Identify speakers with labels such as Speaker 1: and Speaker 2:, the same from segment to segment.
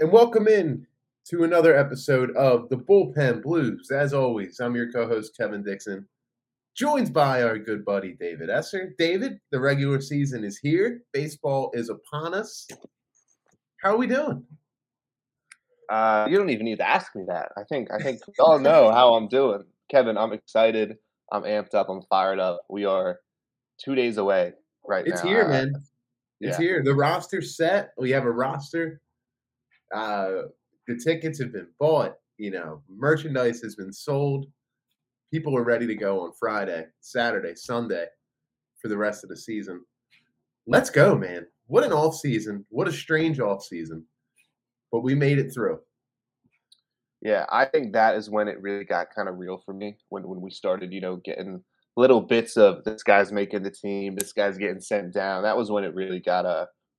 Speaker 1: And welcome in to another episode of the Bullpen Blues. As always, I'm your co-host Kevin Dixon, joined by our good buddy David Esser. David, the regular season is here. Baseball is upon us. How are we doing?
Speaker 2: Uh, you don't even need to ask me that. I think I think we all know how I'm doing. Kevin, I'm excited. I'm amped up. I'm fired up. We are two days away right
Speaker 1: it's
Speaker 2: now.
Speaker 1: here,
Speaker 2: Uh,
Speaker 1: man. It's
Speaker 2: yeah.
Speaker 1: here. The roster's set. We have a roster. Uh, the tickets have been bought. You know, merchandise has been sold. People are ready to go on Friday, Saturday, Sunday for the rest of the season. Let's go, man. What an off season. What a strange off season. But we made it through.
Speaker 2: Yeah, I think that is when it really got kind of real for me when when we started, you know, getting little bits of this guy's making the team, this guy's getting sent down. That was when it really got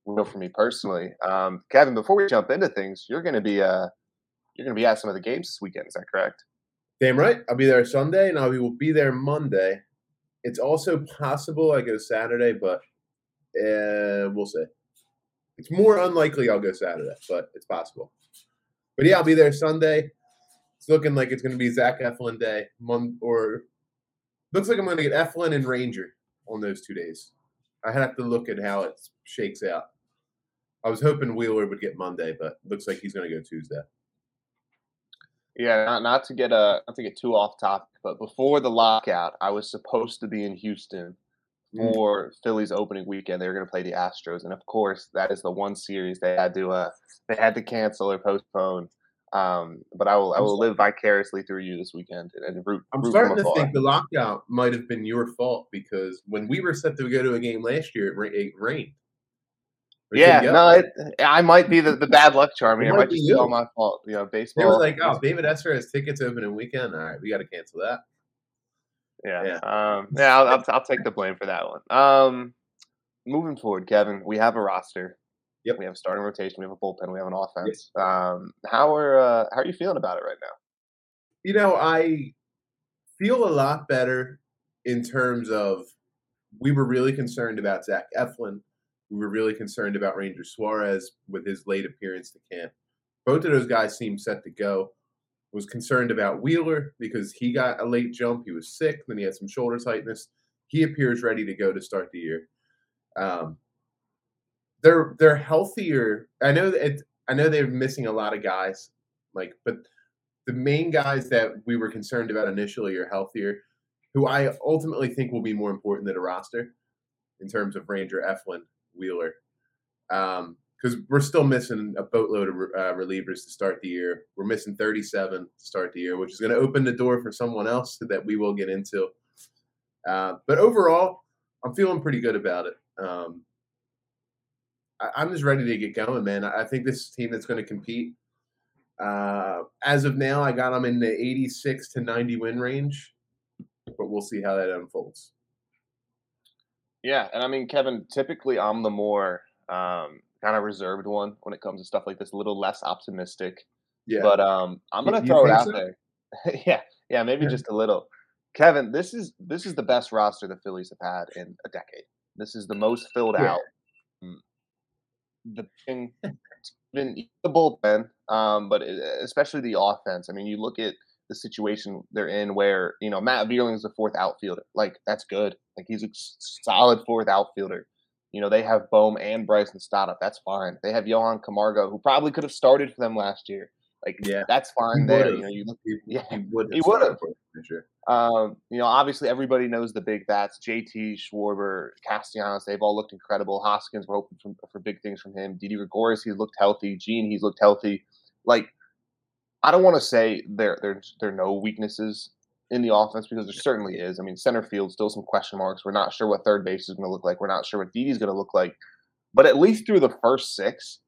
Speaker 2: uh, real for me personally. Um, Kevin, before we jump into things, you're going to be uh, you're going to be at some of the games this weekend. Is that correct?
Speaker 1: Damn right. I'll be there Sunday and I will be there Monday. It's also possible I go Saturday, but uh, we'll see. It's more unlikely I'll go Saturday, but it's possible. But yeah, I'll be there Sunday. It's looking like it's going to be Zach Eflin day, Mon- or looks like I'm going to get Eflin and Ranger on those two days. I have to look at how it shakes out. I was hoping Wheeler would get Monday, but looks like he's going to go Tuesday.
Speaker 2: Yeah, not not to get uh not to get too off topic, but before the lockout, I was supposed to be in Houston
Speaker 1: Mm.
Speaker 2: for Phillies opening weekend. They were going to play the Astros, and of course, that is the one series they had to uh they had to cancel or postpone. Um, but I will I will live vicariously through you this weekend and, and root.
Speaker 1: I'm
Speaker 2: root
Speaker 1: starting to think the lockout might have been your fault because when we were set to go to a game last year, it, ra- it rained.
Speaker 2: Yeah, no, it, I might be the, the bad luck charm here. It
Speaker 1: might be
Speaker 2: just be all my fault. You know, baseball.
Speaker 1: they were like, "Oh, David Esser has tickets opening weekend. All right, we got to cancel that."
Speaker 2: Yeah.
Speaker 1: Yeah.
Speaker 2: Um, yeah, I'll, I'll, I'll take the blame for that one. Um, moving forward, Kevin, we have a roster.
Speaker 1: Yep.
Speaker 2: We have a starting rotation. We have a bullpen. We have an offense. Um, how are uh, how are you feeling about it right now?
Speaker 1: You know, I feel a lot better in terms of we were really concerned about Zach Eflin. We were really concerned about Ranger Suarez with his late appearance to camp. Both of those guys seem set to go. Was concerned about Wheeler because he got a late jump. He was sick. Then he had some shoulder tightness. He appears ready to go to start the year. Um, they're they're healthier. I know it, I know they're missing a lot of guys, like, but the main guys that we were concerned about initially are healthier, who I ultimately think will be more important than a roster in terms of Ranger, Eflin, Wheeler, because we're still missing a boatload of uh, relievers to start the year. We're missing 37 to start the year, which is going to open the door for someone else that we will get into. Uh, but overall, I'm feeling pretty good about it. Um, I, I'm just ready to get going, man. I, I think this team that's going to compete. Uh, as of now, I got them in the 86 to 90 win range, but we'll see how that unfolds.
Speaker 2: Yeah, and I mean, Kevin, typically I'm the more um, kind of reserved one when it comes to stuff like this, a little less optimistic.
Speaker 1: Yeah,
Speaker 2: But um, I'm gonna
Speaker 1: you
Speaker 2: throw it out
Speaker 1: so?
Speaker 2: there. yeah, yeah, maybe
Speaker 1: Yeah.
Speaker 2: just a little. Kevin, this is this is the best roster the Phillies have had in a decade. This is the most filled
Speaker 1: Yeah.
Speaker 2: out. Mm. The thing, it's been the bullpen, um, but especially the offense. I mean, you look at the situation they're in, where you know Matt Vierling is the fourth outfielder. Like that's good. Like he's a solid fourth outfielder. You know they have Bohm and Bryson Stott up. That's fine. They have Johan Camargo, who probably could have started for them last year. Like
Speaker 1: Yeah.
Speaker 2: that's
Speaker 1: he
Speaker 2: fine there.
Speaker 1: would've.
Speaker 2: You know, you look
Speaker 1: he,
Speaker 2: yeah,
Speaker 1: he would have started
Speaker 2: would've.
Speaker 1: for us this year.
Speaker 2: um, you know, obviously everybody knows the big bats. JT, Schwarber, Castellanos, they've all looked incredible. Hoskins, we're hoping for, for big things from him. Didi Gregorius, he's looked healthy. Jean, he's looked healthy. Like, I don't want to say there there there are no weaknesses in the offense because there certainly is. I mean, center field still some question marks. We're not sure what third base is going to look like. We're not sure what Didi's going to look like. But at least through the first six,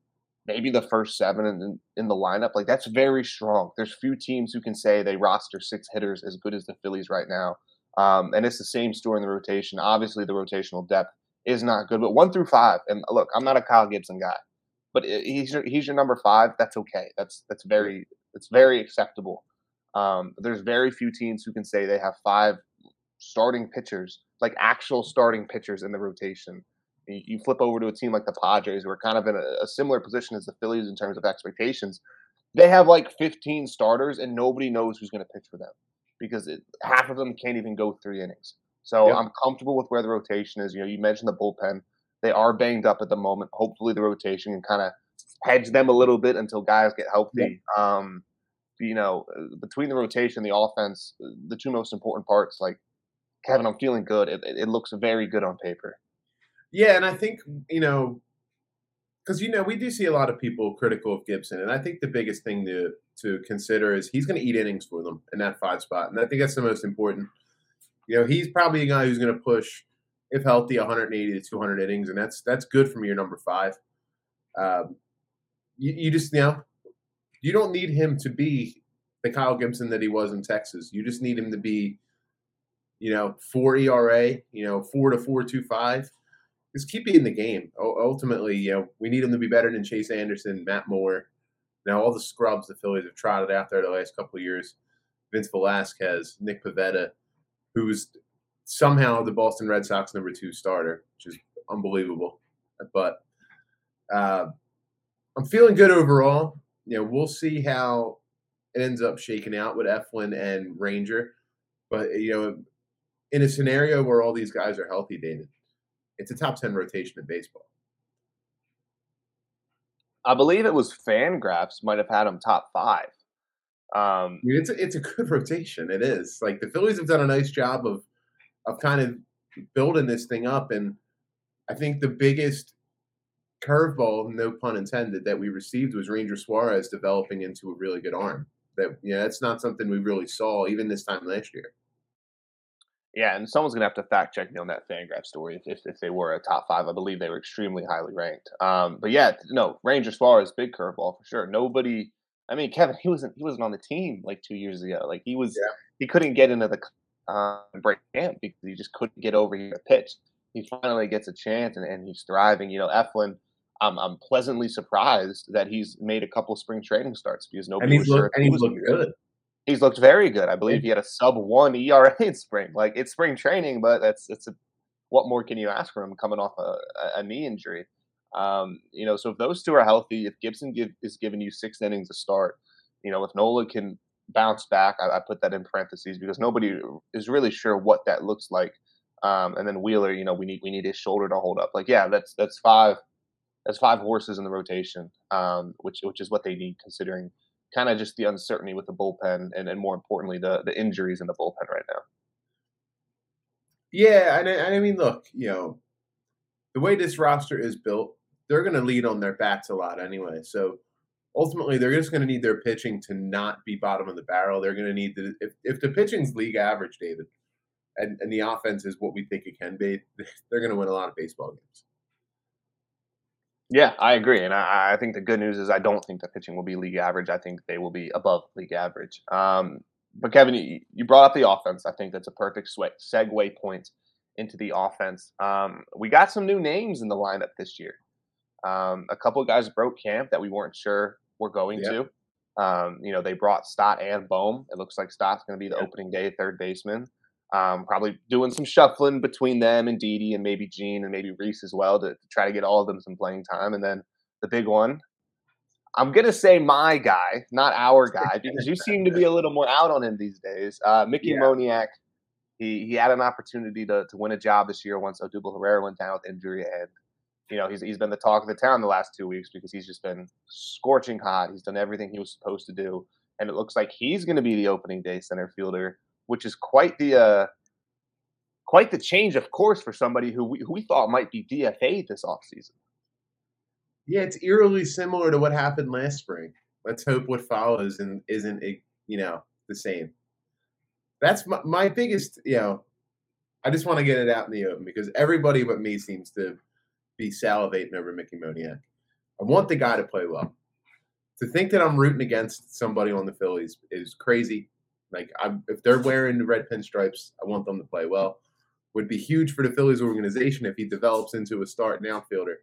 Speaker 2: maybe the first seven in, in the lineup, like that's very strong. There's few teams who can say they roster six hitters as good as the Phillies right now. Um, and it's the same story in the rotation. Obviously, the rotational depth is not good, but one through five. And look, I'm not a Kyle Gibson guy, but he's your, he's your number five. That's okay. That's that's very it's very acceptable. Um, there's very few teams who can say they have five starting pitchers, like actual starting pitchers in the rotation. You, you flip over to a team like the Padres, who are kind of in a, a similar position as the Phillies in terms of expectations. They have like 15 starters, and nobody knows who's going to pitch for them because it, half of them can't even go three innings. So yep. I'm comfortable with where the rotation is. You know, you mentioned the bullpen; they are banged up at the moment. Hopefully, the rotation can kind of hedge them a little bit until guys get healthy. Um, you know, uh, between the rotation, the offense, uh, the two most important parts, like Kevin, I'm feeling good. It, it looks very good on paper.
Speaker 1: Yeah, and I think you know, because you know we do see a lot of people critical of Gibson, and I think the biggest thing to to consider is he's going to eat innings for them in that five spot, and I think that's the most important. You know, he's probably a guy who's going to push, if healthy, 180 to 200 innings, and that's that's good from your number five. Um, you, you just you know you don't need him to be the Kyle Gibson that he was in Texas. You just need him to be, you know, four ERA, you know, four to four two five. Just keep in the game. ultimately, you know, we need him to be better than Chase Anderson, Matt Moore. Now all the scrubs the Phillies have trotted out there the last couple of years. Vince Velasquez, Nick Pivetta, who's somehow the Boston Red Sox number two starter, which is unbelievable. But uh, I'm feeling good overall you know, we'll see how it ends up shaking out with Eflin and Ranger. But you know, in a scenario where all these guys are healthy, David, it's a top ten rotation in baseball.
Speaker 2: I believe it was Fangraphs might have had him top five.
Speaker 1: Um, I mean, it's a, it's a good rotation. It is like the Phillies have done a nice job of of kind of building this thing up, and I think the biggest curveball, no pun intended, that we received was Ranger Suarez developing into a really good arm. That yeah, that's not something we really saw even this time last year.
Speaker 2: Yeah, and someone's gonna have to fact check me on that Fangraph story if, if, if they were a top five. I believe they were extremely highly ranked. Um, but yeah, no, Ranger Suarez, big curveball for sure. Nobody, I mean, Kevin, he wasn't he wasn't on the team like two years ago. Like he was, yeah. he couldn't get into the uh, break camp because he just couldn't get over here to pitch. He finally gets a chance and, and he's thriving. You know, Eflin I'm, I'm pleasantly surprised that he's made a couple spring training starts because nobody was sure.
Speaker 1: And he's looked good. good.
Speaker 2: He's looked very good. I believe he had a sub one ERA in spring. Like it's spring training, but that's it's a, what more can you ask from him coming off a, a knee injury? Um, you know, so if those two are healthy, if Gibson give, is giving you six innings to start, you know, if Nola can bounce back, I, I, put that in parentheses because nobody is really sure what that looks like. Um, and then Wheeler, you know, we need we need his shoulder to hold up. Like, yeah, that's that's five that's five horses in the rotation, um, which which is what they need considering kind of just the uncertainty with the bullpen and, and more importantly the the injuries in the bullpen right now.
Speaker 1: Yeah, and I, I mean, look, you know, the way this roster is built, they're going to lead on their bats a lot anyway. So ultimately, they're just going to need their pitching to not be bottom of the barrel. They're going to need the if if the pitching's league average, David, and and the offense is what we think it can be, they're going to win a lot of baseball games.
Speaker 2: Yeah, I agree, and I, I, think the good news is I don't think the pitching will be league average. I think they will be above league average. Um, but Kevin, you, you, brought up the offense. I think that's a perfect segue point into the offense. Um, we got some new names in the lineup this year. Um, a couple of guys broke camp that we weren't sure were going yep. to. Um, you know, they brought Stott and Bohm. It looks like Stott's going to be the yep. opening day third baseman. Um, probably doing some shuffling between them and Didi and maybe Jean and maybe Rhys as well to, to, try to get all of them some playing time. And then the big one, I'm gonna say my guy, not our guy, because you seem to be a little more out on him these days. Uh, Mickey yeah. Moniak, he he had an opportunity to to win a job this year once Odubel Herrera went down with injury, and you know he's he's been the talk of the town the last two weeks because he's just been scorching hot. He's done everything he was supposed to do, and it looks like he's going to be the opening day center fielder which is quite the uh, quite the change of course for somebody who we, who we thought might be DFA this offseason.
Speaker 1: Yeah, it's eerily similar to what happened last spring. Let's hope what follows and isn't you know the same. That's my, my biggest, you know. I just want to get it out in the open because everybody but me seems to be salivating over Mickey Moniak. I want the guy to play well. To think that I'm rooting against somebody on the Phillies is crazy. Like, I'm, if they're wearing the red pinstripes, I want them to play well. Would be huge for the Phillies organization if he develops into a starting outfielder,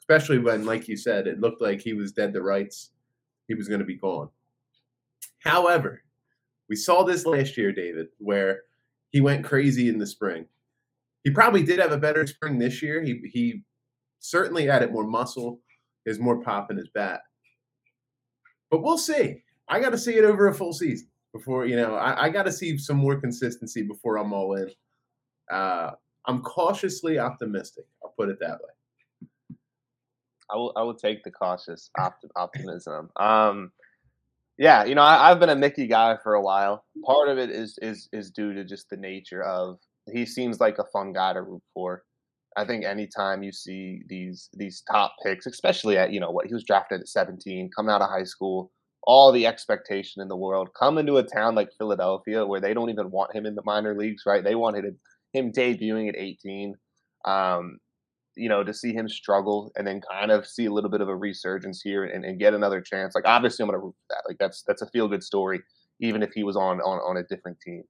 Speaker 1: especially when, like you said, it looked like he was dead to rights. He was going to be gone. However, we saw this last year, David, where he went crazy in the spring. he probably did have a better spring this year. He he certainly added more muscle, has more pop in his bat. But we'll see. I got to see it over a full season before you know. I, I got to see some more consistency before I'm all in. Uh, I'm cautiously optimistic. I'll put it that way.
Speaker 2: I will. I will take the cautious optim- optimism. Um, yeah, you know, I, have been a Mickey guy for a while. Part of it is is is due to just the nature of he seems like a fun guy to root for. I think anytime you see these these top picks, especially at you know what he was drafted at 17, coming out of high school, all the expectation in the world, come into a town like Philadelphia where they don't even want him in the minor leagues, right? They wanted him debuting at 18. Um, you know, to see him struggle and then kind of see a little bit of a resurgence here and, and get another chance. Like obviously I'm gonna root for that. Like that's that's a feel good story, even if he was on on, on a different team.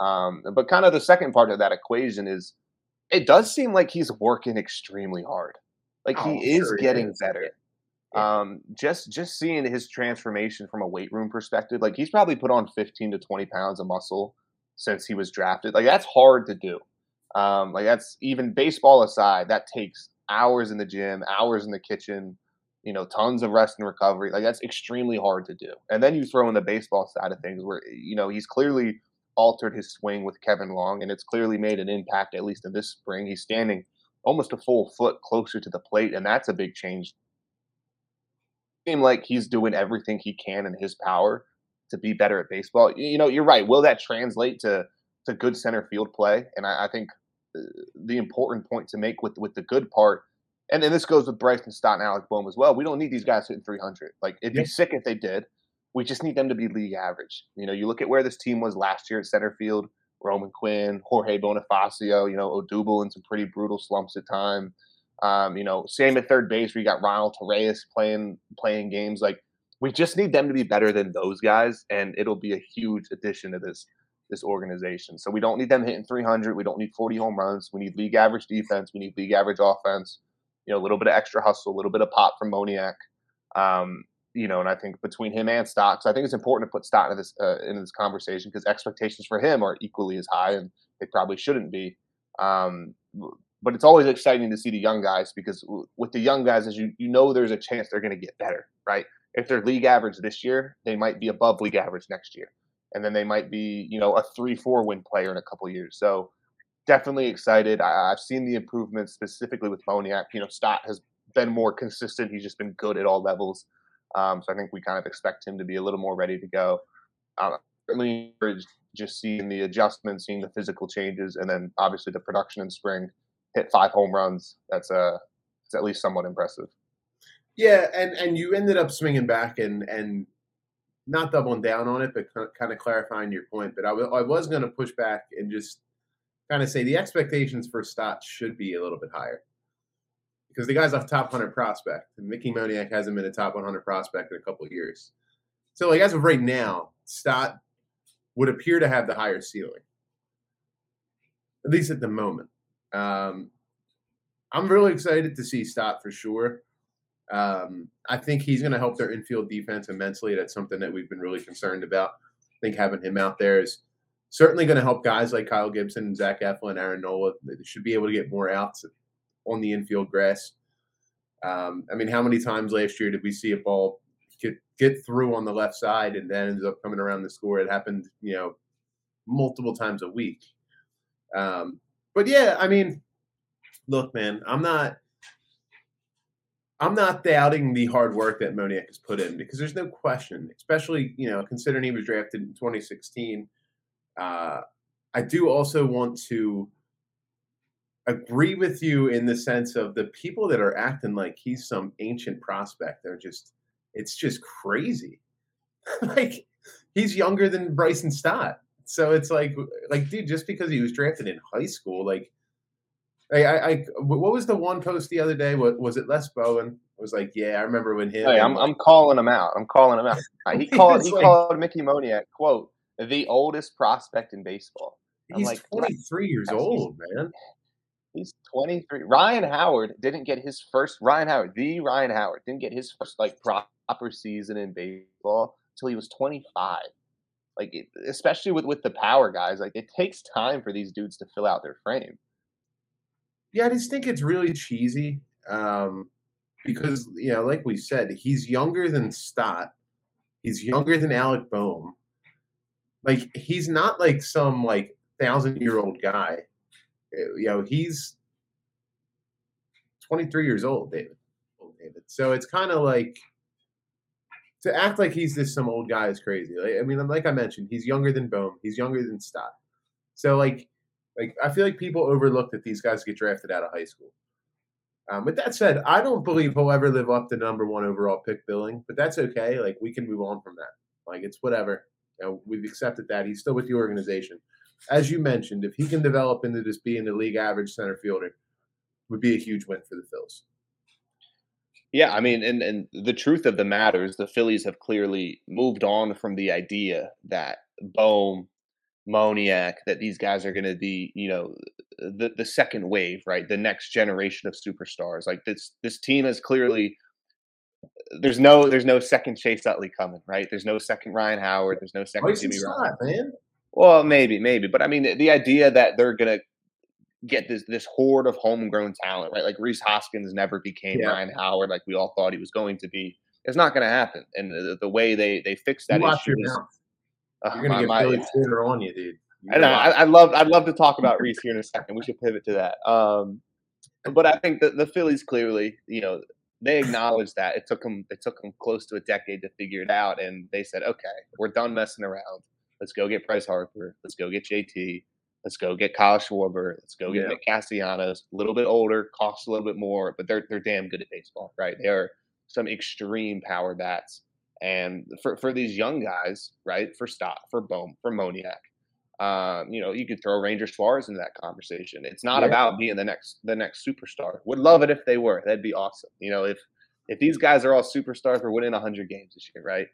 Speaker 2: Um, but kind of the second part of that equation is it does seem like he's working extremely hard. Like oh, he is sure getting is. better. Um, just just seeing his transformation from a weight room perspective, like he's probably put on 15 to 20 pounds of muscle since he was drafted. Like that's hard to do. Um, like that's even baseball aside, that takes hours in the gym, hours in the kitchen, you know, tons of rest and recovery. Like that's extremely hard to do. And then you throw in the baseball side of things where, you know, he's clearly altered his swing with Kevin Long and it's clearly made an impact, at least in this spring. He's standing almost a full foot closer to the plate, and that's a big change. Seem like he's doing everything he can in his power to be better at baseball. You know, you're right. Will that translate to to good center field play? And I, I think uh, the important point to make with with the good part, and then this goes with Bryson Stott and Alec Bohm as well. We don't need these guys hitting 300. Like it'd be sick if they did. We just need them to be league average. You know, you look at where this team was last year at center field. Roman Quinn, Jorge Bonifacio, you know, Odubel in some pretty brutal slumps at time. Um, you know, same at third base where you got Ronald Torreyes playing playing games. Like we just need them to be better than those guys, and it'll be a huge addition to this this organization. So we don't need them hitting 300. We don't need 40 home runs. We need league average defense. We need league average offense. You know, a little bit of extra hustle, a little bit of pop from Moniak. Um, you know, and I think between him and Stocks, I think it's important to put Stott into this uh, into this conversation because expectations for him are equally as high, and they probably shouldn't be. Um, but it's always exciting to see the young guys because with the young guys, as you you know, there's a chance they're going to get better, right? If they're league average this year, they might be above league average next year and then they might be you know a three four win player in a couple years. So definitely excited. I, have seen the improvements specifically with Moniak. You know, Stott has been more consistent. He's just been good at all levels. Um, so I think we kind of expect him to be a little more ready to go. Um, certainly just seeing the adjustments, seeing the physical changes, and then obviously the production in spring. Hit five home runs. That's a uh, it's at least somewhat impressive.
Speaker 1: Yeah, and and you ended up swinging back and and not doubling down on it, but kind of clarifying your point. But I, w- I was going to push back and just kind of say the expectations for Stott should be a little bit higher because the guy's a top 100 prospect, and Mickey Moniak hasn't been a top 100 prospect in a couple years. So, like as of right now, Stott would appear to have the higher ceiling, at least at the moment. Um, I'm really excited to see Stott for sure. Um, I think he's going to help their infield defense immensely. That's something that we've been really concerned about. I think having him out there is certainly going to help guys like Kyle Gibson, and Zach Eflin, Aaron Nola. They should be able to get more outs on the infield grass. Um, I mean, how many times last year did we see a ball get get through on the left side and then ends up coming around the score? It happened, you know, multiple times a week. Um, but yeah, I mean, look, man, I'm not I'm not doubting the hard work that Moniak has put in because there's no question, especially you know considering he was drafted in 2016. Uh, I do also want to agree with you in the sense of the people that are acting like he's some ancient prospect. They're just, it's just crazy. like he's younger than Bryson Stott, so it's like, like dude, just because he was drafted in high school, like I, I, I, what was the one post the other day? What was it? Les Bowen was like, "Yeah, I remember when him."
Speaker 2: Hey, I'm, I'm calling him out. I'm calling him out. He called he like, called Mickey Moniak quote the oldest prospect in baseball.
Speaker 1: I'm he's like, 23 years old, man.
Speaker 2: He's 23. Ryan Howard didn't get his first. Ryan Howard, the Ryan Howard, didn't get his first like proper season in baseball until he was 25. Like, especially with with the power guys, like it takes time for these dudes to fill out their frame.
Speaker 1: Yeah, I just think it's really cheesy. Um, because you know, like we said, he's younger than Stott. He's younger than Alec Bohm. Like he's not like some like thousand year old guy. Uh, You know, he's 23 years old, David. Old David. So it's kind of like to act like he's this some old guy is crazy. Like, I mean, like I mentioned, he's younger than Bohm. He's younger than Stott. So like, like I feel like people overlook that these guys get drafted out of high school. Um, with that said, I don't believe he'll ever live up to number one overall pick billing, but that's okay. Like we can move on from that. Like it's whatever. You know, we've accepted that. He's still with the organization. As you mentioned, if he can develop into just being the league average center fielder, would be a huge win for the Phils.
Speaker 2: Yeah, I mean, and and the truth of the matter is the Phillies have clearly moved on from the idea that Bohm, Moniak, that these guys are going to be, you know, the the second wave, right? The next generation of superstars. Like this this team is clearly there's no there's no second Chase Utley coming, right? There's no second Ryan Howard. There's no second Jimmy.
Speaker 1: Stott, man.
Speaker 2: Well, maybe, maybe, but I mean, the, the idea that they're gonna get this this horde of homegrown talent, right? Like Rhys Hoskins never became
Speaker 1: Yeah.
Speaker 2: Ryan Howard, like we all thought he was going to be. It's not going to happen, and the, the way they they fix that
Speaker 1: You
Speaker 2: issue
Speaker 1: your
Speaker 2: is,
Speaker 1: mouth.
Speaker 2: uh,
Speaker 1: You're gonna get
Speaker 2: my-
Speaker 1: Billy Porter on you, dude. You
Speaker 2: I know. I, I'd love. I'd love to talk about Rhys here in a second. We should pivot to that. Um, but I think that the Phillies clearly, you know, they acknowledge that it took them. It took them close to a decade to figure it out, and they said, "Okay, we're done messing around. Let's go get Bryce Harper. Let's go get JT. Let's go get Kyle Schwarber. Let's go get
Speaker 1: Yeah.
Speaker 2: Nick Castellanos. A little bit older, costs a little bit more, but they're they're damn good at baseball, right? They are some extreme power bats." And for, for these young guys, right, for Stott, for Bohm, for Moniak, um, you know, you could throw Ranger Suarez into that conversation. It's not
Speaker 1: Yeah.
Speaker 2: about being the next the next superstar. Would love it if they were. That'd be awesome. You know, if if these guys are all superstars, we're winning hundred games this year, right?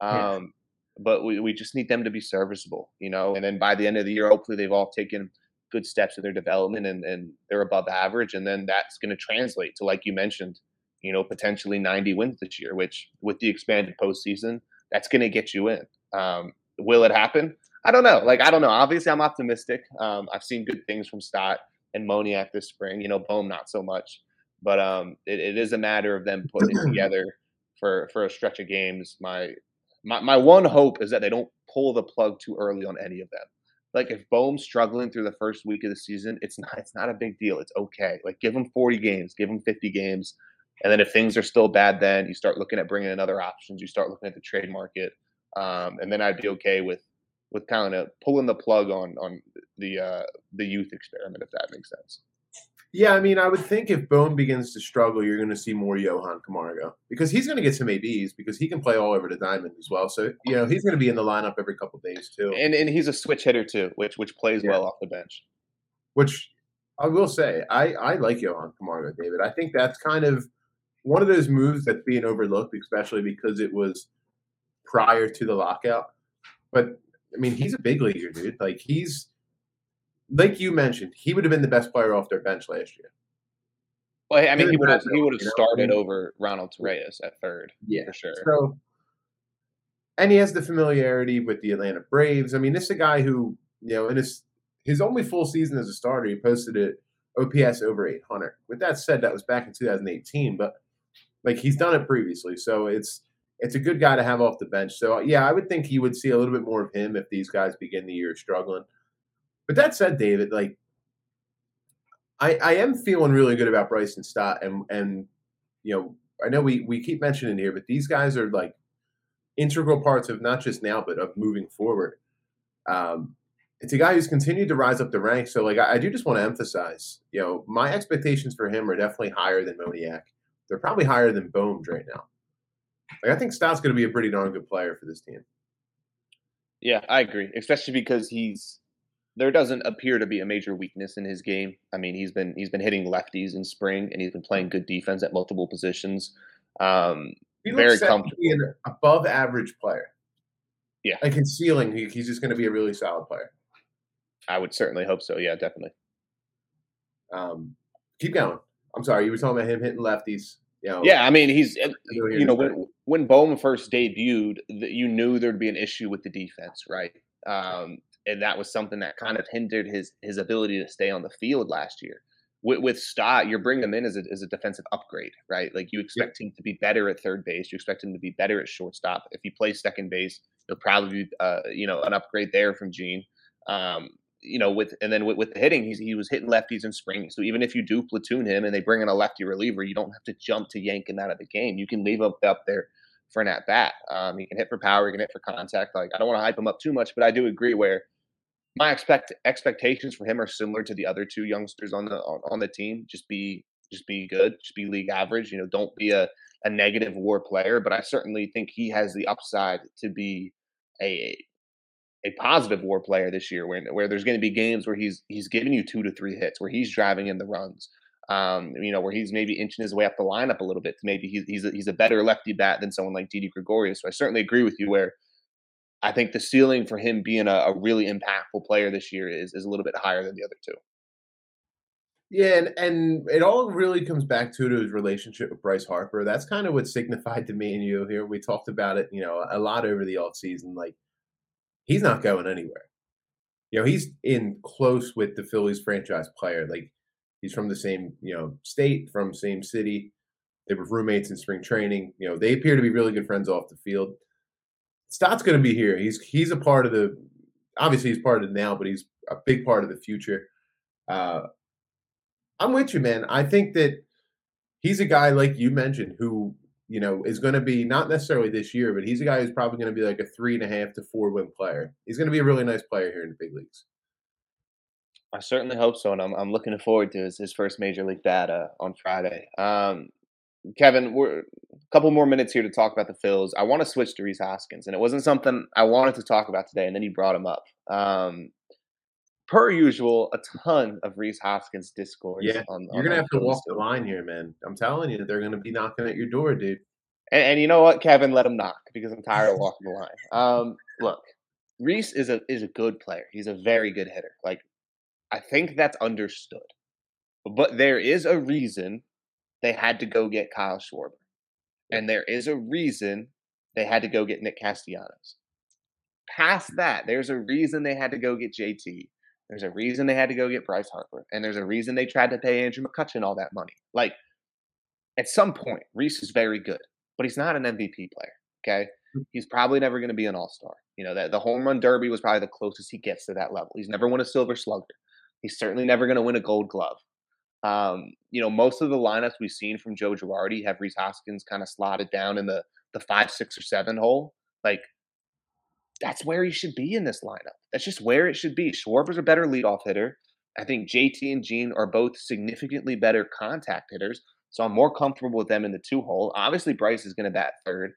Speaker 2: Um, but we, we just need them to be serviceable, you know. And then by the end of the year, hopefully they've all taken good steps in their development and, and they're above average. And then that's going to translate to, like you mentioned, you know, potentially 90 wins this year, which with the expanded postseason, that's going to get you in. Um, will it happen? I don't know. Like, I don't know. Obviously, I'm optimistic. Um, I've seen good things from Stott and Moniak this spring. You know, Bohm not so much, but um, it, it is a matter of them putting together for for a stretch of games. My my my one hope is that they don't pull the plug too early on any of them. Like if Bohm's struggling through the first week of the season, it's not it's not a big deal. It's okay. Like give him 40 games, give him 50 games, and then if things are still bad, then you start looking at bringing in other options. You start looking at the trade market, um, and then I'd be okay with with kind of pulling the plug on on the uh, the youth experiment if that makes sense.
Speaker 1: Yeah, I mean, I would think if Bohm begins to struggle, you're going to see more Johan Camargo because he's going to get some ABs because he can play all over the diamond as well. So you know he's going to be in the lineup every couple days too.
Speaker 2: And and he's a switch hitter too, which which plays
Speaker 1: Yeah.
Speaker 2: well off the bench.
Speaker 1: Which I will say, I I like Johan Camargo, David. I think that's kind of one of those moves that's being overlooked, especially because it was prior to the lockout. But I mean, he's a big leaguer, dude. Like he's like you mentioned, he would have been the best player off their bench last year.
Speaker 2: Well, I mean, he would have he would have started over Ronald Reyes at third
Speaker 1: Yeah.
Speaker 2: for sure.
Speaker 1: So, and he has the familiarity with the Atlanta Braves. I mean, this is a guy who, you know, in his his only full season as a starter, he posted it OPS over 800. With that said, that was back in 2018, but like he's done it previously, so it's it's a good guy to have off the bench. So yeah, I would think you would see a little bit more of him if these guys begin the year struggling. But that said, David, like I I am feeling really good about Bryson Stott, and and you know I know we we keep mentioning here, but these guys are like integral parts of not just now, but of moving forward. Um, it's a guy who's continued to rise up the ranks. So, like, I, I do just want to emphasize, you know, my expectations for him are definitely higher than Moniak. They're probably higher than Bohm's right now. Like, I think Stott's going to be a pretty darn good player for this team.
Speaker 2: Yeah, I agree, especially because he's there doesn't appear to be a major weakness in his game. I mean, he's been he's been hitting lefties in spring, and he's been playing good defense at multiple positions. Um,
Speaker 1: He
Speaker 2: Very comfortable.
Speaker 1: an above average player.
Speaker 2: Yeah.
Speaker 1: like his ceiling, he, he's just going to be a really solid player.
Speaker 2: I would certainly hope so. Yeah, definitely.
Speaker 1: Um, keep going. I'm sorry, you were talking about him hitting lefties. You know,
Speaker 2: Yeah, I mean, he's uh, you know when when Bowman first debuted, you knew there'd be an issue with the defense, right? Um, and that was something that kind of hindered his his ability to stay on the field last year. with, with Stott, you're bringing him in as a, as a defensive upgrade, right? Like you expect him to be better at third base. You expect him to be better at shortstop. If he plays second base, he'll probably be, uh, you know, an upgrade there from Jean. Um, you know, with and then with, with the hitting, he's, he was hitting lefties in spring. So even if you do platoon him and they bring in a lefty reliever, you don't have to jump to yanking out of the game. You can leave him up there for an at bat. Um, he can hit for power, he can hit for contact. Like I don't want to hype him up too much, but I do agree where my expect expectations for him are similar to the other two youngsters on the on, on the team. Just be just be good, just be league average. You know, don't be a a negative WAR player, but I certainly think he has the upside to be a a positive WAR player this year, where where there's going to be games where he's he's giving you two to three hits, where he's driving in the runs. Um, you know, where he's maybe inching his way up the lineup a little bit. Maybe he's he's a, he's a better lefty bat than someone like Didi Gregorius. So I certainly agree with you where I think the ceiling for him being a, a really impactful player this year is is a little bit higher than the other two.
Speaker 1: Yeah, and, and it all really comes back to, to his relationship with Bryce Harper. That's kind of what signified to me and you here. We talked about it, you know, a lot over the off season. Like he's not going anywhere. You know, he's in close with the Phillies franchise player. Like he's from the same, you know, state, from same city. They were roommates in spring training. You know, they appear to be really good friends off the field. Stott's going to be here. He's he's a part of the. Obviously, he's part of it now, but he's a big part of the future. Uh, I'm with you, man. I think that he's a guy like you mentioned who you know, is going to be not necessarily this year, but he's a guy who's probably going to be like a three and a half to four win player. He's going to be a really nice player here in the big leagues.
Speaker 2: I certainly hope so, and I'm I'm looking forward to his, his first major league data on Friday. Um, Kevin, we're a couple more minutes here to talk about the Phils. I want to switch to Rhys Hoskins, and it wasn't something I wanted to talk about today, and then you brought him up. Um, per usual, a ton of Rhys Hoskins discourse.
Speaker 1: Yeah, on, you're gonna have to walk the line here, man. I'm telling you, they're gonna be knocking at your door, dude.
Speaker 2: And, and you know what, Kevin, let him knock because I'm tired of walking the line. Um, look, Rhys is a is a good player. He's a very good hitter. Like, I think that's understood. But there is a reason they had to go get Kyle Schwarber, and there is a reason they had to go get Nick Castellanos. Past that, there's a reason they had to go get JT. There's a reason they had to go get Bryce Harper, and there's a reason they tried to pay Andrew McCutchen all that money. Like, at some point, Rhys is very good, but he's not an MVP player. Okay, mm. he's probably never going to be an All Star. You know that the home run derby was probably the closest he gets to that level. He's never won a Silver Slugger. He's certainly never going to win a Gold Glove. Um, you know, most of the lineups we've seen from Joe Girardi have Rhys Hoskins kind of slotted down in the the five, six, or seven hole. Like that's where he should be in this lineup. That's just where it should be. Schwarber's a better leadoff hitter. I think JT and Jean are both significantly better contact hitters. So I'm more comfortable with them in the two hole. Obviously, Bryce is going to bat third.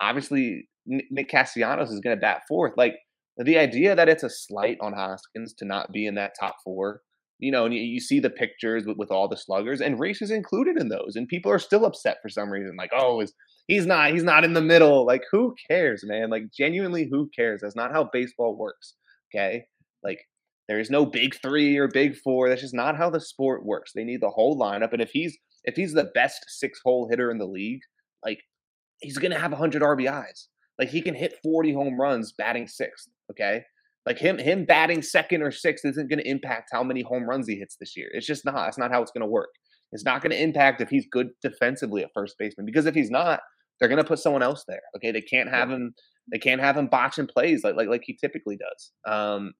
Speaker 2: Obviously, Nick Castellanos is going to bat fourth. Like the idea that it's a slight on Hoskins to not be in that top four, you know, and you, you see the pictures with, with all the sluggers, and Rhys is included in those, and people are still upset for some reason. Like, oh, is he's not he's not in the middle like who cares man? Like genuinely who cares? That's not how baseball works okay? Like there is no big three or big four that's just not how the sport works they need the whole lineup and if he's if he's the best six hole hitter in the league like he's gonna have 100 rbis like he can hit 40 home runs batting sixth okay like him him batting second or sixth isn't going to impact how many home runs he hits this year it's just not that's not how it's going to work it's not going to impact if he's good defensively at first baseman because if he's not they're going to put someone else there. Okay, they can't have him. They can't have him botching plays like like like he typically does. Um,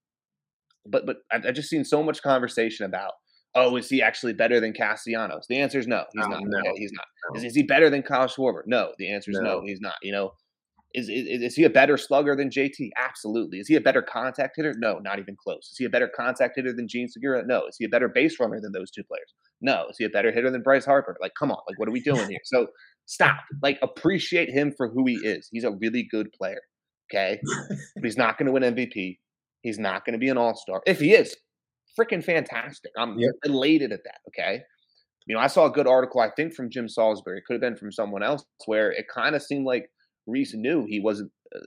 Speaker 2: but but I, I just seen so much conversation about. Oh, is he actually better than Castellanos? The answer is no. He's not. No. Okay, he's not. No. Is, is he better than Kyle Schwarber? No. The answer is no. no. He's not. You know, is, is, is he a better slugger than JT? Absolutely. Is he a better contact hitter? No, not even close. Is he a better contact hitter than Jean Segura? No. Is he a better base runner than those two players? No. Is he a better hitter than Bryce Harper? Like, come on. Like, what are we doing here? So Stop. Like, appreciate him for who he is. He's a really good player. Okay. but he's not going to win MVP. He's not going to be an all star. If he is, freaking fantastic. I'm yep. elated at that. Okay. You know, I saw a good article, I think from Jim Salisbury. It could have been from someone else, where it kind of seemed like Rhys knew he wasn't uh,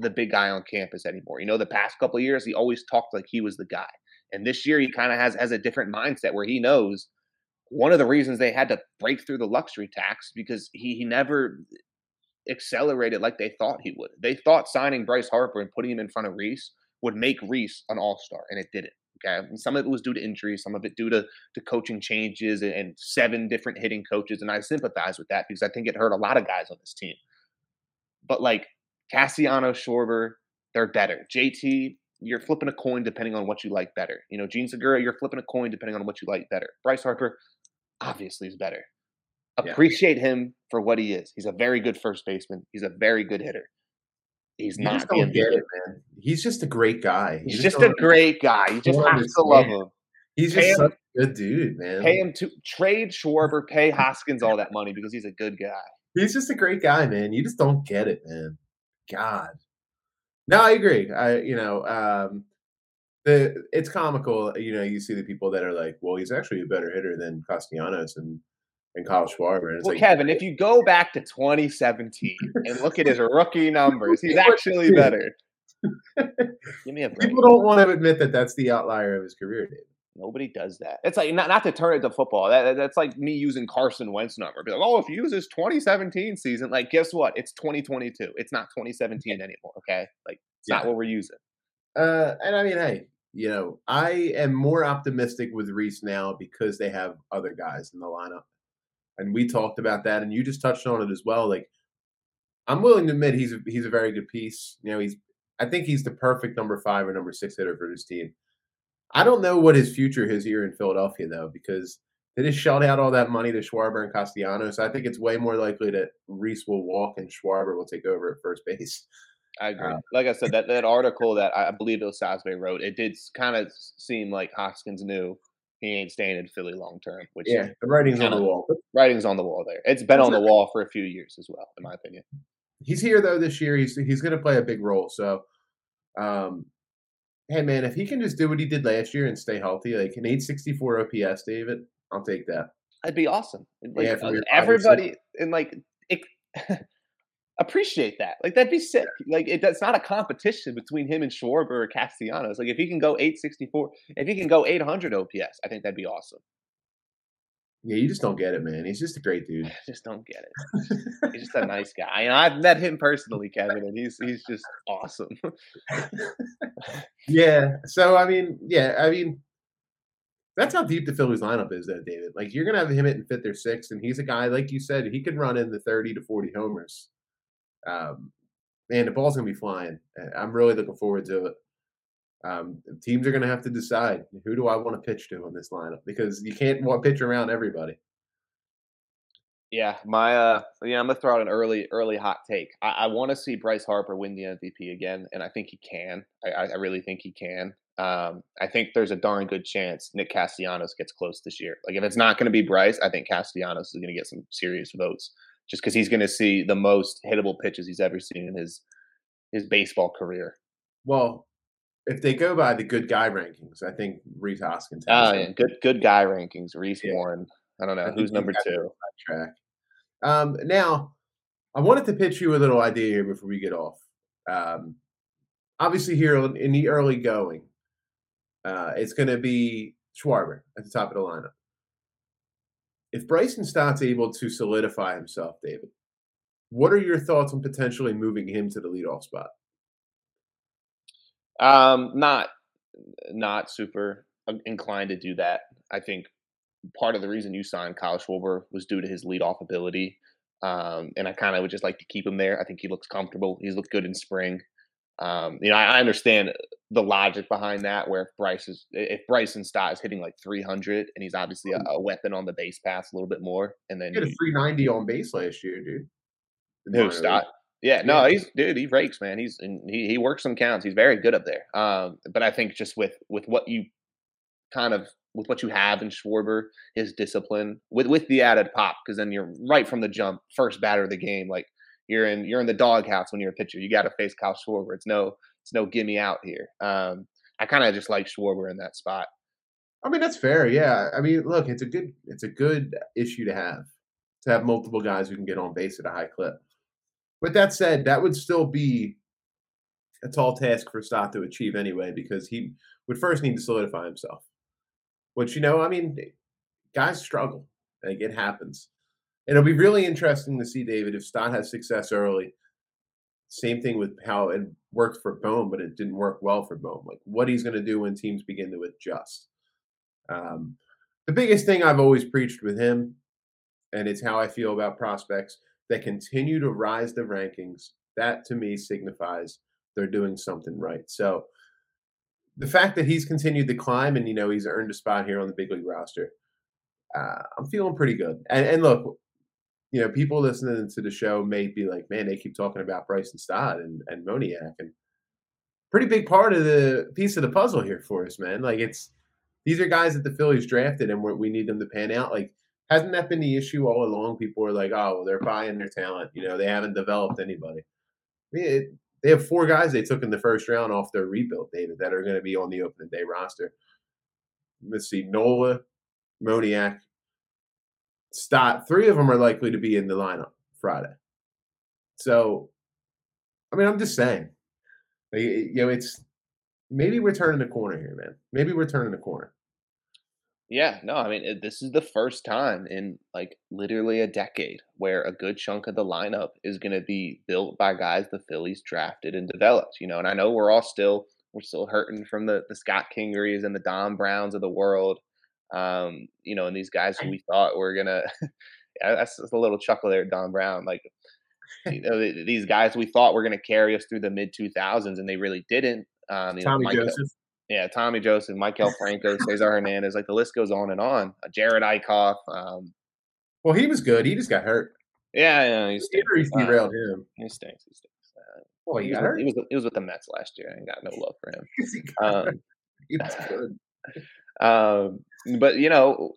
Speaker 2: the big guy on campus anymore. You know, the past couple years, he always talked like he was the guy. And this year, he kind of has has a different mindset where he knows one of the reasons they had to break through the luxury tax because he, he never accelerated like they thought he would. They thought signing Bryce Harper and putting him in front of Rhys would make Rhys an all star, and it didn't. Okay, and some of it was due to injuries, some of it due to to coaching changes and seven different hitting coaches, and I sympathize with that because I think it hurt a lot of guys on this team. But like Cassiano, Schwarber, they're better. JT, you're flipping a coin depending on what you like better. You know, Jean Segura, you're flipping a coin depending on what you like better. Bryce Harper, obviously, is better. Appreciate yeah. him for what he is. He's a very good first baseman. He's a very good hitter. He's you not
Speaker 1: get it, man. He's just a great guy.
Speaker 2: He's just, just a great guy. You just have to love him.
Speaker 1: He's just such a good dude, man.
Speaker 2: Pay him to trade Schwarber, pay Hoskins all that money because he's a good guy.
Speaker 1: He's just a great guy, man. You just don't get it, man. God. No, I agree. I you know, um the it's comical, you know, you see the people that are like, well, he's actually a better hitter than Castellanos and and Kyle Schwarber. And
Speaker 2: well, like, Kevin, if you go back to 2017 and look at his rookie numbers, he's actually better. Give me a break.
Speaker 1: People don't want to admit that that's the outlier of his career, David.
Speaker 2: Nobody does that. It's like not, not to turn it to football. That, that's like me using Carson Wentz number. Be like, oh, if you use his 2017 season, like, guess what? It's 2022. It's not 2017 anymore. Okay, like it's yeah. not what we're using.
Speaker 1: Uh, and I mean, hey, you know, I am more optimistic with Rhys now because they have other guys in the lineup and we talked about that, and you just touched on it as well. Like, I'm willing to admit he's a, he's a very good piece. You know, he's I think he's the perfect number five or number six hitter for this team. I don't know what his future is here in Philadelphia though, because they just shelled out all that money to Schwarber and Castellanos. I think it's way more likely that Rhys will walk and Schwarber will take over at first base.
Speaker 2: I agree. Uh, like I said, that, that article that I believe was wrote, it did kind of seem like Hoskins knew he ain't staying in Philly long term. Which
Speaker 1: yeah, the writing's on the wall.
Speaker 2: Writing's on the wall there. It's been on the wall for a few years as well, in my opinion.
Speaker 1: He's here though this year. He's he's going to play a big role. So, um, hey man, if he can just do what he did last year and stay healthy, like an 864 OPS, David, I'll take that.
Speaker 2: That'd be awesome. Like, yeah, uh, everybody and like it, appreciate that. Like that'd be sick. Like it, that's not a competition between him and Schwarber or Castellanos. Like if he can go 864, if he can go 800 OPS, I think that'd be awesome.
Speaker 1: Yeah, you just don't get it, man. He's just a great dude. I
Speaker 2: just don't get it. he's just a nice guy. And I've met him personally, Kevin, and he's he's just awesome.
Speaker 1: yeah. So I mean, yeah, I mean, that's how deep the Phillies lineup is, though, David. Like you're gonna have him hitting fifth or sixth, and he's a guy, like you said, he can run in the 30 to 40 homers um, man, the ball's gonna be flying. I'm really looking forward to it. Um, teams are gonna have to decide who do I want to pitch to in this lineup because you can't want pitch around everybody.
Speaker 2: Yeah, my uh, yeah, I'm gonna throw out an early, early hot take. I, I want to see Bryce Harper win the MVP again, and I think he can. I, I really think he can. Um, I think there's a darn good chance Nick Castellanos gets close this year. Like if it's not going to be Bryce, I think Castellanos is going to get some serious votes just because he's going to see the most hittable pitches he's ever seen in his his baseball career.
Speaker 1: Well, if they go by the good guy rankings, I think Rhys Hoskins.
Speaker 2: Oh yeah, good good guy rankings. Rhys yeah. Warren. I don't know I who's number two.
Speaker 1: Track. Um, now, I wanted to pitch you a little idea here before we get off. Um, obviously, here in the early going, uh, it's going to be Schwarber at the top of the lineup if Bryson Stott's able to solidify himself, David, what are your thoughts on potentially moving him to the leadoff spot?
Speaker 2: Um, not not super inclined to do that. I think part of the reason you signed Kyle Schwarber was due to his leadoff ability. Um, and I kind of would just like to keep him there. I think he looks comfortable. He's looked good in spring. Um, you know, I, I, understand the logic behind that. Where if Bryce is, if Bryson Stott is hitting like 300, and he's obviously a, a weapon on the base pass a little bit more, and then
Speaker 1: he had a 390 on base last year, dude.
Speaker 2: No, Stott? Yeah, no, he's dude. He rakes, man. He's he he works some counts. He's very good up there. Um, but I think just with with what you kind of with what you have in Schwarber, his discipline with with the added pop, because then you're right from the jump, first batter of the game, like you're in you're in the doghouse when you're a pitcher. You got to face Kyle Schwarber. It's no it's no gimme out here. Um, I kind of just like Schwarber in that spot.
Speaker 1: I mean that's fair. Yeah. I mean, look, it's a good it's a good issue to have to have multiple guys who can get on base at a high clip. With that said, that would still be a tall task for Stott to achieve anyway, because he would first need to solidify himself. Which you know, I mean, guys struggle. Like it happens. It'll be really interesting to see, David, if Stott has success early, Same thing with how it worked for Bohm, but it didn't work well for Bohm. Like what he's going to do when teams begin to adjust. Um, the biggest thing I've always preached with him, and it's how I feel about prospects that continue to rise the rankings. That to me signifies they're doing something right. So the fact that he's continued to climb and you know he's earned a spot here on the big league roster, uh, I'm feeling pretty good. And, and, look, you know, people listening to the show may be like, "Man, they keep talking about Bryson Stott and and Moniak, and pretty big part of the piece of the puzzle here for us, man. Like it's these are guys that the Phillies drafted, and we need them to pan out. Like, hasn't that been the issue all along? People are like, "Oh, they're buying their talent. You know, they haven't developed anybody." It, they have four guys they took in the first round off their rebuild, David, that are going to be on the opening day roster. Let's see, Nola, Moniak, Stott. Three of them are likely to be in the lineup Friday. So, I mean, I'm just saying, you know, it's maybe we're turning the corner here, man. Maybe we're turning the corner.
Speaker 2: Yeah, no, I mean, it, this is the first time in like literally a decade where a good chunk of the lineup is going to be built by guys the Phillies drafted and developed, you know. And I know we're all still we're still hurting from the the Scott Kingerys and the Dom Browns of the world, um, you know, and these guys who we thought were gonna. yeah, that's, that's a little chuckle there, at Don Brown. Like, you know, these guys we thought were gonna carry us through the mid two thousands, and they really didn't. Um,
Speaker 1: you know, Tommy Mike, Joseph.
Speaker 2: Yeah, Tommy Joseph, Maikel Franco, Cesar Hernandez, like the list goes on and on. Uh, Jerad Eickhoff. Um,
Speaker 1: well, he was good. He just got hurt.
Speaker 2: Yeah, yeah, he
Speaker 1: stinks. Uh, derailed him.
Speaker 2: He stinks. He stinks. Uh,
Speaker 1: well, he,
Speaker 2: he,
Speaker 1: was, hurt.
Speaker 2: He was he was with the Mets last year and got no love for him. um,
Speaker 1: he was good.
Speaker 2: Um, but you know,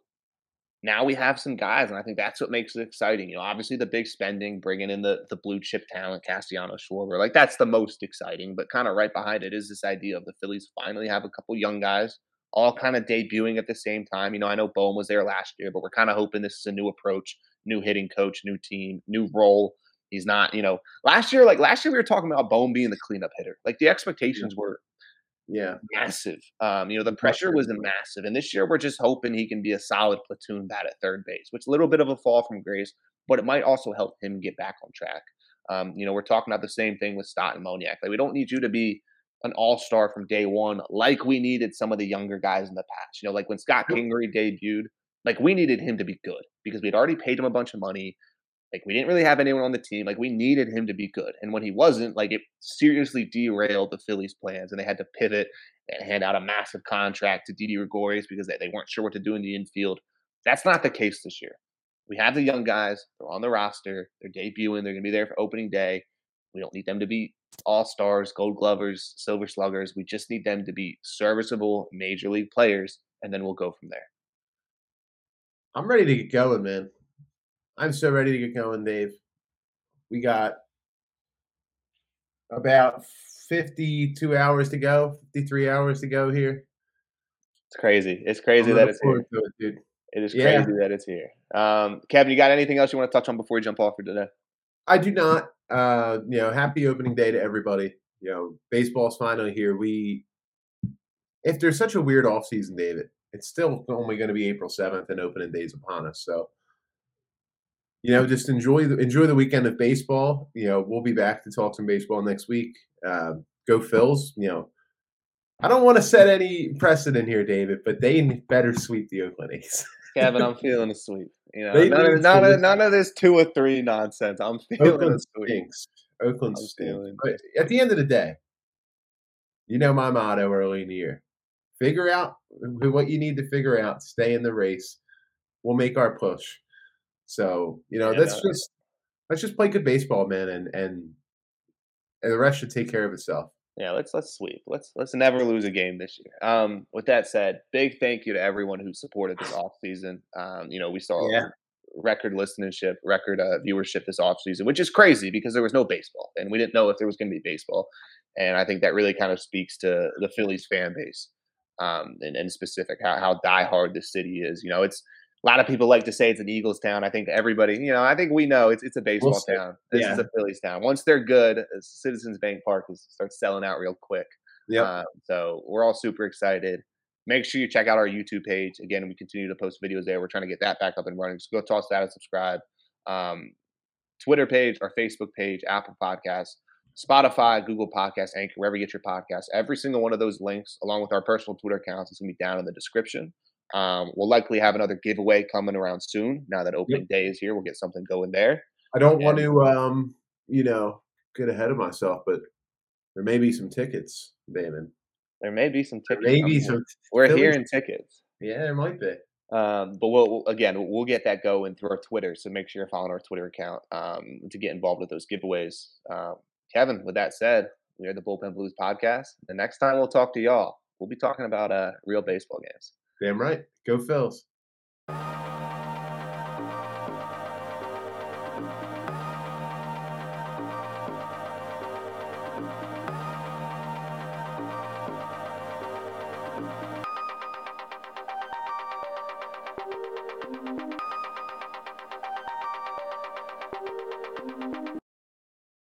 Speaker 2: now we have some guys, and I think that's what makes it exciting. You know, obviously the big spending, bringing in the the blue chip talent, Castellanos Schwarber, like that's the most exciting. But kind of right behind it is this idea of the Phillies finally have a couple young guys all kind of debuting at the same time. You know, I know Bohm was there last year, but we're kind of hoping this is a new approach, new hitting coach, new team, new role. He's not, you know, last year, like last year, we were talking about Bohm being the cleanup hitter. Like the expectations were
Speaker 1: yeah
Speaker 2: massive. Um, you know, the pressure was massive, and this year we're just hoping he can be a solid platoon bat at third base, which a little bit of a fall from grace, but it might also help him get back on track. Um, you know, we're talking about the same thing with Stott and Moniak. Like, we don't need you to be an all star from day one, like we needed some of the younger guys in the past. You know, like when Scott Kingery debuted, like we needed him to be good because we'd already paid him a bunch of money. Like we didn't really have anyone on the team. Like we needed him to be good. And when he wasn't, like it seriously derailed the Phillies' plans and they had to pivot and hand out a massive contract to Didi Gregorius because they, they weren't sure what to do in the infield. That's not the case this year. We have the young guys, they're on the roster, they're debuting, they're gonna be there for opening day. We don't need them to be all stars, gold glovers, silver sluggers. We just need them to be serviceable major league players, and then we'll go from there.
Speaker 1: I'm ready to get going, man. I'm so ready to get going, Dave. We got about 52 hours to go, 53 hours to go here.
Speaker 2: It's crazy. It's crazy that it's here. It, dude. It is yeah. crazy that it's here. Um, Kevin, you got anything else you want to touch on before we jump off for today?
Speaker 1: I do not. Uh, you know, happy opening day to everybody. You know, baseball's finally here. We, if there's such a weird off season, David, it's still only going to be April 7th and opening days upon us. So, you know, just enjoy the enjoy the weekend of baseball. You know, we'll be back to talk some baseball next week. Uh, go Phils. You know, I don't want to set any precedent here, David, but they better sweep the Oakland A's.
Speaker 2: Kevin, I'm feeling a sweep. You know, none of, none, of, none of this two or three nonsense. I'm feeling Oakland a sweep.
Speaker 1: Stinks. Oakland stinks. But at the end of the day, you know my motto early in the year: figure out what you need to figure out. Stay in the race. We'll make our push. So you know, yeah, let's no. just let's just play good baseball, man, and and and the rest should take care of itself.
Speaker 2: Yeah, let's let's sweep. Let's let's never lose a game this year. Um, with that said, big thank you to everyone who supported this off season. Um, you know, we saw yeah. record listenership, record uh, viewership this off season, which is crazy because there was no baseball and we didn't know if there was going to be baseball. And I think that really kind of speaks to the Phillies fan base, um, and, and specific how how diehard this city is. You know, it's a lot of people like to say it's an Eagles town. I think everybody, you know, I think we know it's it's a baseball we'll town. This yeah. is a Phillies town. Once they're good, Citizens Bank Park is, starts selling out real quick.
Speaker 1: Yeah. Uh,
Speaker 2: so we're all super excited. Make sure you check out our YouTube page. Again, we continue to post videos there. We're trying to get that back up and running. So go toss that and subscribe. Um, Twitter page, our Facebook page, Apple Podcasts. Spotify, Google Podcasts, Anchor, wherever you get your podcasts. Every single one of those links, along with our personal Twitter accounts, is going to be down in the description. Um, we'll likely have another giveaway coming around soon. Now that opening yep. day is here, we'll get something going there.
Speaker 1: I don't and, want to, um, you know, get ahead of myself, but there may be some tickets, Damon.
Speaker 2: There may be some tickets.
Speaker 1: Maybe some.
Speaker 2: We're hearing tickets.
Speaker 1: Yeah, there might be.
Speaker 2: Um, but we'll again we'll get that going through our Twitter. So make sure you're following our Twitter account um, to get involved with those giveaways. Um, Kevin, with that said, we are the Bullpen Blues podcast. The next time we'll talk to y'all, we'll be talking about uh, real baseball games.
Speaker 1: Damn right. Go Phils.